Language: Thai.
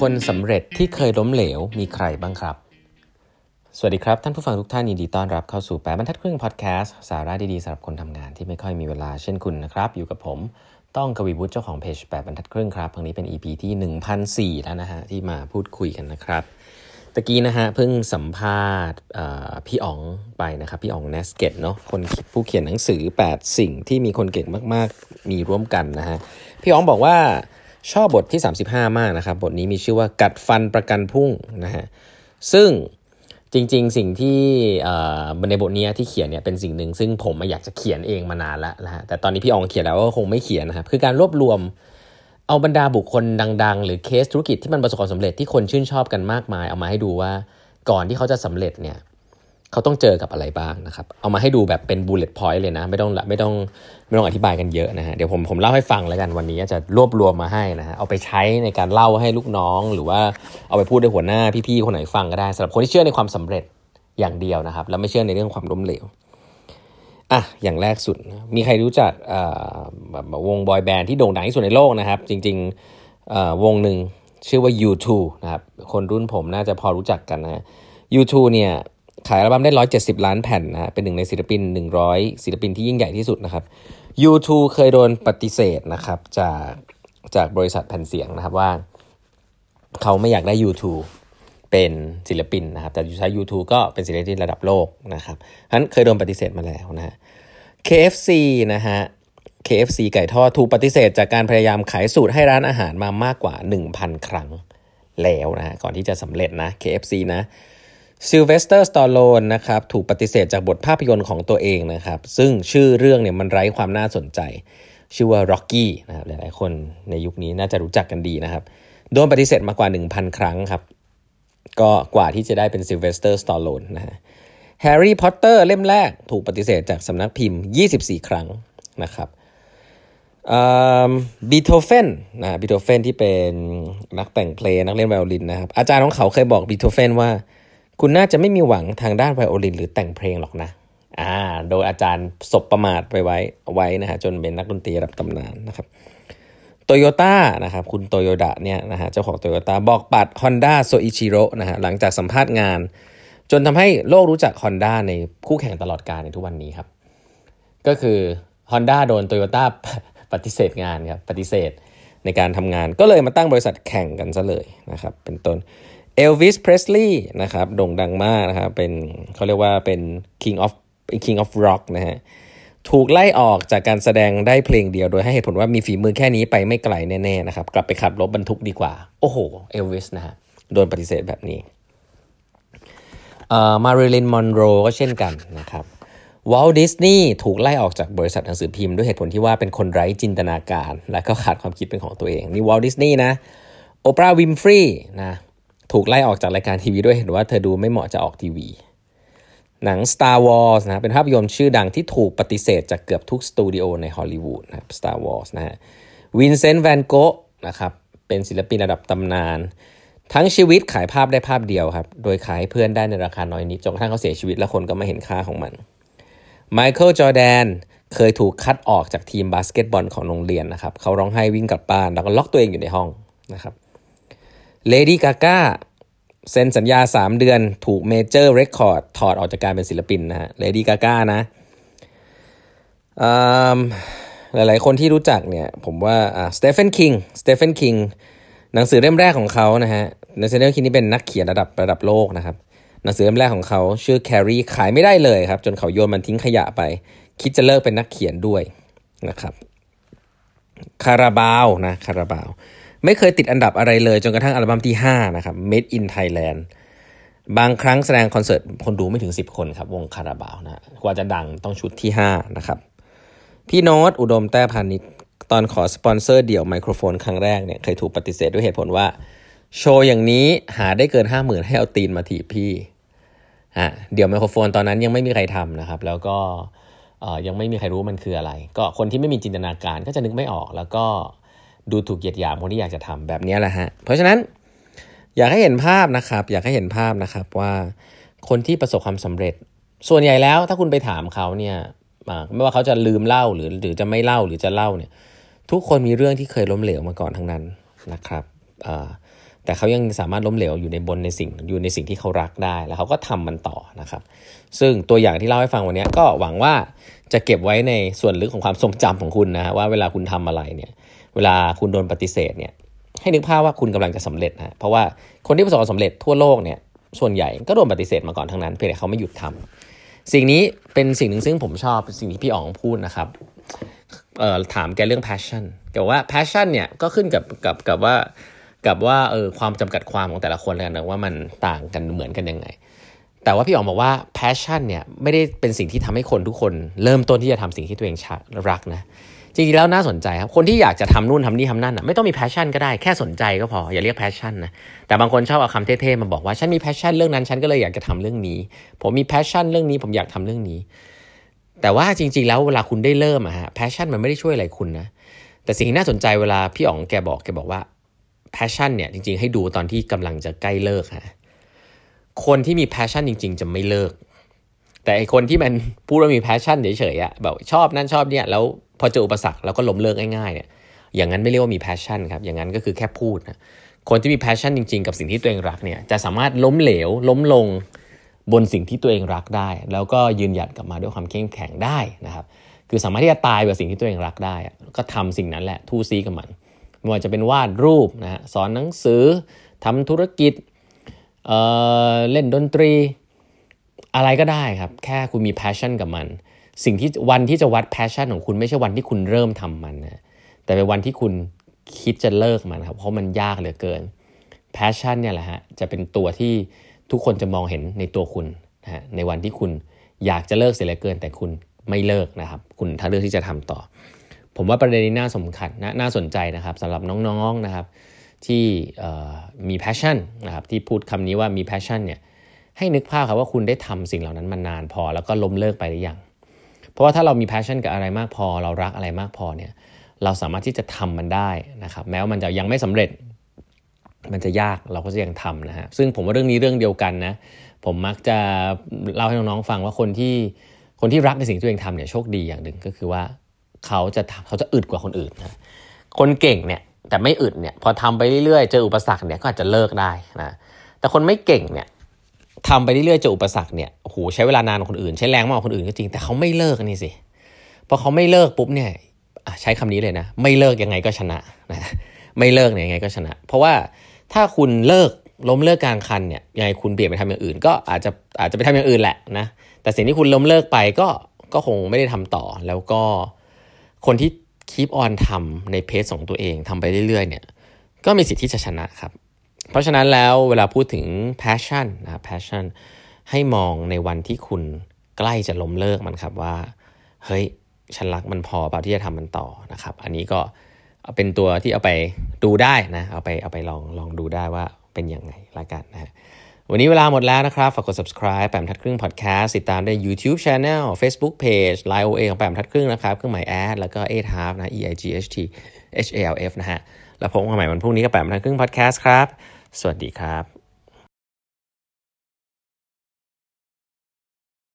คนสำเร็จที่เคยล้มเหลวมีใครบ้างครับ สวัสดีครับ ท่านผู้ฟังทุกท่านยินดีต้อนรับเข้าสู่แปดบรรทัดครึ่งพอดแคสต์สาระดีๆสำหรับคนทำงานที่ไม่ค่อยมีเวลาเช่นคุณนะครับ อยู่กับผมต้องกวีวุฒิเจ้าของเพจแปดบรรทัดครึ่งครับครั้งนี้เป็น EP ที่ 1004 แล้วนะฮะที่มาพูดคุยกันนะครับตะกี้นะฮะเพิ่งสัมภาษณ์พี่อ๋องไปนะครับ พี่อ๋องเนสเกตเนาะคนผู้เขียนหนังสือ 8 สิ่งที่มีคนเก่งมาก ๆ มีร่วมกันนะฮะพี่อ๋องบอกว่า ชอบบทที่ 35 มากนะครับ บทนี้มีชื่อว่ากัดฟันประกันพุ่งนะฮะซึ่งจริง ๆ สิ่งที่ในบทนี้ที่เขียนเนี่ยเป็นสิ่งหนึ่งซึ่งผมอยากจะเขียนเองมานานแล้วนะฮะแต่ตอนนี้พี่อองเขียนแล้วก็คงไม่เขียนนะครับคือการรวบรวมเอาบรรดาบุคคลดัง ๆ หรือเคสธุรกิจที่มันประสบความสำเร็จที่คนชื่นชอบกันมากมาย เอามาให้ดูว่าก่อนที่เขาจะสำเร็จเนี่ย เขาต้องเจอกับอะไรบ้างนะครับ เอามาให้ดูแบบเป็น bullet point เลยนะ ไม่ต้องไม่ต้องไม่ต้องอธิบายกันเยอะนะฮะ เดี๋ยวผมผมเล่าให้ฟังแล้วกันวันนี้จะรวบรวมมาให้นะฮะ เอาไปใช้ในการเล่าให้ลูกน้อง หรือว่าเอาไปพูดในหัวหน้าพี่ๆคนไหนฟังก็ได้สำหรับคนที่เชื่อในความสำเร็จอย่างเดียวนะครับ แล้วไม่เชื่อในเรื่องความล้มเหลวอะอย่างแรกสุด มีใครรู้จักวงบอยแบนด์ที่โด่งดังที่สุดในโลกนะครับ จริงๆวงหนึ่งชื่อว่า U2 นะครับ คนรุ่นผมน่าจะพอรู้จักกันนะ U2 เนี่ย ขายอัลบั้มได้ 170 ล้านแผ่นนะเป็นหนึ่งในศิลปิน 100 ศิลปินที่ยิ่งใหญ่ที่สุดนะครับ U2 เคยโดนปฏิเสธนะครับจากจากบริษัทแผ่นเสียงนะครับว่า เขาไม่อยากได้ U2 เป็นศิลปินนะครับ แต่ใช้ U2 ก็เป็นศิลปินระดับโลกนะครับฉะนั้นเคยโดนปฏิเสธมาแล้วนะ KFC นะฮะ KFC ไก่ทอดถูกปฏิเสธจากการพยายามขายสูตรให้ร้านอาหารมามากกว่า 1,000 ครั้งแล้วนะฮะก่อนที่จะสำเร็จนะ KFC นะ ซิลเวสเตอร์สตอลโลนนะครับถูกปฏิเสธจากบทภาพยนตร์ของตัวเองนะครับ ซึ่งชื่อเรื่องเนี่ยมันไร้ความน่าสนใจ ชื่อว่า Rocky นะครับหลายๆคนในยุคนี้น่าจะรู้จักกันดีนะครับ โดนปฏิเสธมากว่า 1,000 ครั้งครับ ก็กว่าที่จะได้เป็นซิลเวสเตอร์สตอลโลนนะฮะแฮร์รี่พอตเตอร์เล่มแรกถูกปฏิเสธจากสำนักพิมพ์ 24 ครั้งนะครับบีโธเฟนนะบีโธเฟนที่เป็นนักแต่งเพลงนักเล่นไวโอลินนะครับอาจารย์ของเขาเคยบอกบีโธเฟนว่า คุณน่าจะไม่มีหวังทางด้านไวโอลิน หรือแต่งเพลงหรอกนะอ่าโดยอาจารย์ศพประมาทไปไว้ไว้นะฮะจนเป็นนักดนตรีระดับตำนานนะครับโตโยต้านะครับคุณโตโยดะเนี่ยนะฮะเจ้าของโตโยต้าบอกปัด Honda โซอิชิโร่นะฮะหลังจากสัมภาษณ์งาน จนทำให้โลกรู้จัก Honda ในคู่แข่งตลอดกาลในทุกวันนี้ครับ ก็คือ Honda โดนโตโยต้าปฏิเสธงานครับปฏิเสธในการทำงานก็เลยมาตั้งบริษัทแข่งกันซะเลยนะครับเป็นต้น เอลวิสเพรสลีย์นะครับโด่งดังมากนะครับเป็นเขาเรียกว่าเป็น king of king of rock นะฮะถูกไล่ออกจากการแสดงได้เพลงเดียวโดยให้เหตุผลว่ามีฝีมือแค่นี้ไปไม่ไกลแน่ๆนะครับกลับไปขับรถบรรทุกดีกว่า โอ้โหเอลวิสนะฮะโดนปฏิเสธแบบนี้มาริลินมอนโรก็เช่นกันนะครับวอลดิสนีย์ถูกไล่ออกจากบริษัทหนังสือพิมพ์ด้วยเหตุผลที่ว่าเป็นคนไร้จินตนาการ และก็ขาดความคิดเป็นของตัวเอง นี่วอลดิสนีย์นะโอปราห์วินฟรีย์นะ ถูกไล่ออกจากรายการทีวีด้วยเห็นว่าเธอดูไม่เหมาะจะออกทีวี หนัง Star Wars นะเป็นภาพยนตร์ชื่อดังที่ถูกปฏิเสธจากเกือบทุกสตูดิโอในฮอลลีวูดนะครับ Star Wars นะฮะวินเซนต์แวนโกะนะครับเป็นศิลปินระดับตำนาน ทั้งชีวิตขายภาพได้ภาพเดียวครับ โดยขายเพื่อนได้ในราคาน้อยนิดจนกระทั่งเขาเสียชีวิตแล้วคนก็ไม่เห็นค่าของมันไมเคิลจอแดนเคยถูกคัดออกจากทีมบาสเกตบอลของโรงเรียนนะครับ เขาร้องไห้วิ่งกลับบ้าน แล้วก็ล็อกตัวเองอยู่ในห้องนะครับ เลดี้กาก้าเซ็นสัญญา 3 เดือนถูก major record ถอดออกจากการเป็นศิลปินนะฮะเลดี้กาก้านะหลายๆ คนที่รู้จักเนี่ยผมว่าสเตเฟนคิงสเตเฟนคิงหนังสือเล่มแรกของเขานะฮะในเซนเดอร์คิงนี่เป็นนักเขียนระดับระดับโลกนะครับหนังสือเล่มแรกของเขาชื่อแครีขายไม่ได้เลยครับ จนเขาโยนมันทิ้งขยะไป คิดจะเลิกเป็นนักเขียนด้วยนะครับคาราบาวนะคาราบาว ไม่เคยติดอันดับอะไรเลย จนกระทั่งอัลบั้มที่ 5 นะครับ Made in Thailand บางครั้งแสดงคอนเสิร์ตคนดูไม่ถึง 10 คนครับ วงคาราบาวนะกว่าจะดังต้องชุดที่ 5 นะครับ พี่โน้ตอุดมแต้พานิชตอนขอสปอนเซอร์เดี่ยวไมโครโฟนครั้งแรกเนี่ยเคยถูกปฏิเสธด้วยเหตุผลว่า โชว์อย่างนี้หาได้เกิน 5 0,000 ให้เอาตีนมาถีบพี่ฮะเดี๋ยวไมโครโฟนตอนนั้นยังไม่มีใครทำนะครับ แล้วก็ยังไม่มีใครรู้มันคืออะไร ก็คนที่ไม่มีจินตนาการก็จะนึกไม่ออกแล้วก็ ดูถูกเหยียดหยามคนที่อยากจะทำแบบนี้แหละฮะ เพราะฉะนั้นอยากให้เห็นภาพนะครับ อยากให้เห็นภาพนะครับว่าคนที่ประสบความสำเร็จ ส่วนใหญ่แล้วถ้าคุณไปถามเขาเนี่ยไม่ว่าเขาจะลืมเล่าหรือหรือจะไม่เล่าหรือจะเล่าเนี่ยทุกคนมีเรื่องที่เคยล้มเหลวมาก่อนทั้งนั้นนะครับแต่เขายังสามารถล้มเหลวอยู่ในบนในสิ่งอยู่ในสิ่งที่เขารักได้แล้วเขาก็ทำมันต่อนะครับ ซึ่งตัวอย่างที่เล่าให้ฟังวันนี้ก็หวังว่าจะเก็บไว้ในส่วนลึกของความทรงจำของคุณนะว่าเวลาคุณทำอะไรเนี่ย เวลาคุณโดนปฏิเสธเนี่ยให้นึกภาพว่าคุณกำลังจะสำเร็จนะเพราะว่าคนที่ประสบความสำเร็จทั่วโลกเนี่ยส่วนใหญ่ก็โดนปฏิเสธมาก่อนทั้งนั้น เพียงแต่เขาไม่หยุดทำสิ่งนี้เป็นสิ่งหนึ่งซึ่งผมชอบสิ่งที่พี่อ๋องพูดนะครับเอ่อถามแกเรื่อง passion แกว่า passion เนี่ยก็ขึ้นกับกับกับว่ากับว่าเออความจำกัดความของแต่ละคนเลยนะว่ามันต่างกันเหมือนกันยังไง แต่ว่าพี่อ๋องบอกว่า passion เนี่ยไม่ได้เป็นสิ่งที่ทำให้คนทุกคนเริ่มต้นที่จะทำสิ่งที่ตัวเองรักนะ จริงๆแล้วน่าสนใจครับ คนที่อยากจะทำนู่นทำนี่ทำนั่นอะไม่ต้องมี passion ก็ได้แค่สนใจก็พออย่าเรียก passion นะแต่บางคนชอบเอาคำเท่ๆมาบอกว่าฉันมี passion เรื่องนั้นฉันก็เลยอยากจะทำเรื่องนี้ ผมมี passion เรื่องนี้ผมอยากทำเรื่องนี้ แต่ว่าจริง ๆ แล้วเวลาคุณได้เริ่มอะฮะ passion มันไม่ได้ช่วยอะไรคุณนะแต่สิ่งที่น่าสนใจเวลาพี่อ๋องแกบอกแกบอกว่า passion เนี่ยจริง ๆ ให้ดูตอนที่กำลังจะใกล้เลิกฮะคนที่มี passion จริง ๆ จะไม่เลิก แต่ไอคนที่มันพูดว่ามี passion เฉยๆอะแบบชอบนั่นชอบเนี่ยแล้ว พอเจออุปสรรคแล้วก็ล้มเลิกง่ายๆเนี่ยอย่างนั้นไม่เรียกว่ามี passion ครับอย่างนั้นก็คือแค่พูดนะคนที่มี passion จริงๆ กับสิ่งที่ตัวเองรักเนี่ยจะสามารถล้มเหลว ล้มลงบนสิ่งที่ตัวเองรักได้ แล้วก็ยืนหยัดกลับมาด้วยความเข้มแข็งได้นะครับคือสามารถที่จะตายกับสิ่งที่ตัวเองรักได้ ก็ทำสิ่งนั้นแหละทู่ซีกับมันไม่ว่าจะเป็นวาดรูปนะฮะสอนหนังสือทำธุรกิจเเล่นดนตรีอะไรก็ได้ครับ แค่คุณมี passion กับมัน สิ่งที่วันที่จะวัด passion ของคุณไม่ใช่วันที่คุณเริ่มทำมันนะแต่เป็นวันที่คุณคิดจะเลิกมันครับเพราะมันยากเหลือเกิน passion เนี่ยแหละฮะจะเป็นตัวที่ทุกคนจะมองเห็นในตัวคุณนะฮะในวันที่คุณอยากจะเลิกเสียเหลือเกิน แต่คุณไม่เลิกนะครับ คุณถ้าเลือกที่จะทำต่อ ผมว่าประเด็นนี้น่าสำคัญนะน่าสนใจนะครับสำหรับน้องๆนะครับ ที่มี passion นะครับที่พูดคำนี้ว่ามี passion เนี่ยให้นึกภาพครับว่าคุณได้ทำสิ่งเหล่านั้นมานานพอแล้วก็ล้มเลิกไปหรือยัง เพราะว่าถ้าเรามี passion กับอะไรมากพอ เรารักอะไรมากพอเนี่ยเราสามารถที่จะทำมันได้นะครับแม้ว่ามันจะยังไม่สำเร็จ มันจะยากเราก็จะยังทำนะฮะซึ่งผมว่าเรื่องนี้เรื่องเดียวกันนะผมมักจะเล่าให้น้องๆฟังว่าคนที่คนที่รักในสิ่งที่ตัวเองทำเนี่ยโชคดีอย่างหนึ่งก็คือว่าเขาจะเขาจะอึดกว่าคนอื่นนะคนเก่งเนี่ยแต่ไม่อึดเนี่ยพอทำไปเรื่อยๆเจออุปสรรคเนี่ยก็อาจจะเลิกได้นะแต่คนไม่เก่งเนี่ย ทำไปเรื่อยๆเจออุปสรรคเนี่ยโอ้โหใช้เวลานานกว่าคนอื่น ใช้แรงมากกว่าคนอื่นก็จริง แต่เขาไม่เลิกนี่สิพอเขาไม่เลิกปุ๊บเนี่ยใช้คำนี้เลยนะ ไม่เลิกยังไงก็ชนะนะไม่เลิกเนี่ยยังไงก็ชนะ เพราะว่าถ้าคุณเลิกล้มเลิกกลางคันเนี่ยยังไงคุณเปลี่ยนไปทำอย่างอื่น ก็อาจจะอาจจะไปทำอย่างอื่นแหละนะแต่สิ่งที่คุณล้มเลิกไปก็ก็คงไม่ได้ทำต่อ แล้วก็คนที่คีปออนทำในเพจของตัวเองทำไปเรื่อยๆเนี่ยก็มีสิทธิ์ที่จะชนะครับ เพราะฉะนั้นแล้วเวลาพูดถึง passion นะ passion ให้มองในวันที่คุณใกล้จะล้มเลิกมันครับว่า เฮ้ย ฉันรักมันพอเปล่าที่จะทำมันต่อนะครับ อันนี้ก็เป็นตัวที่เอาไปดูได้นะ เอาไปเอาไปลองลองดูได้ว่าเป็นยังไงละกันนะ วันนี้เวลาหมดแล้วนะครับ ฝากกด subscribe แปมทัดครึ่ง podcast ติดตามได้ YouTube Channel Facebook Page Line OA ของแปมทัดครึ่งนะครับ เครื่องหมายแอดแล้วก็8 half นะ E I G H T H A L F นะฮะ แล้วพบกันใหม่วันพรุ่งนี้กับแปมทัดครึ่ง podcast ครับ สวัสดีครับ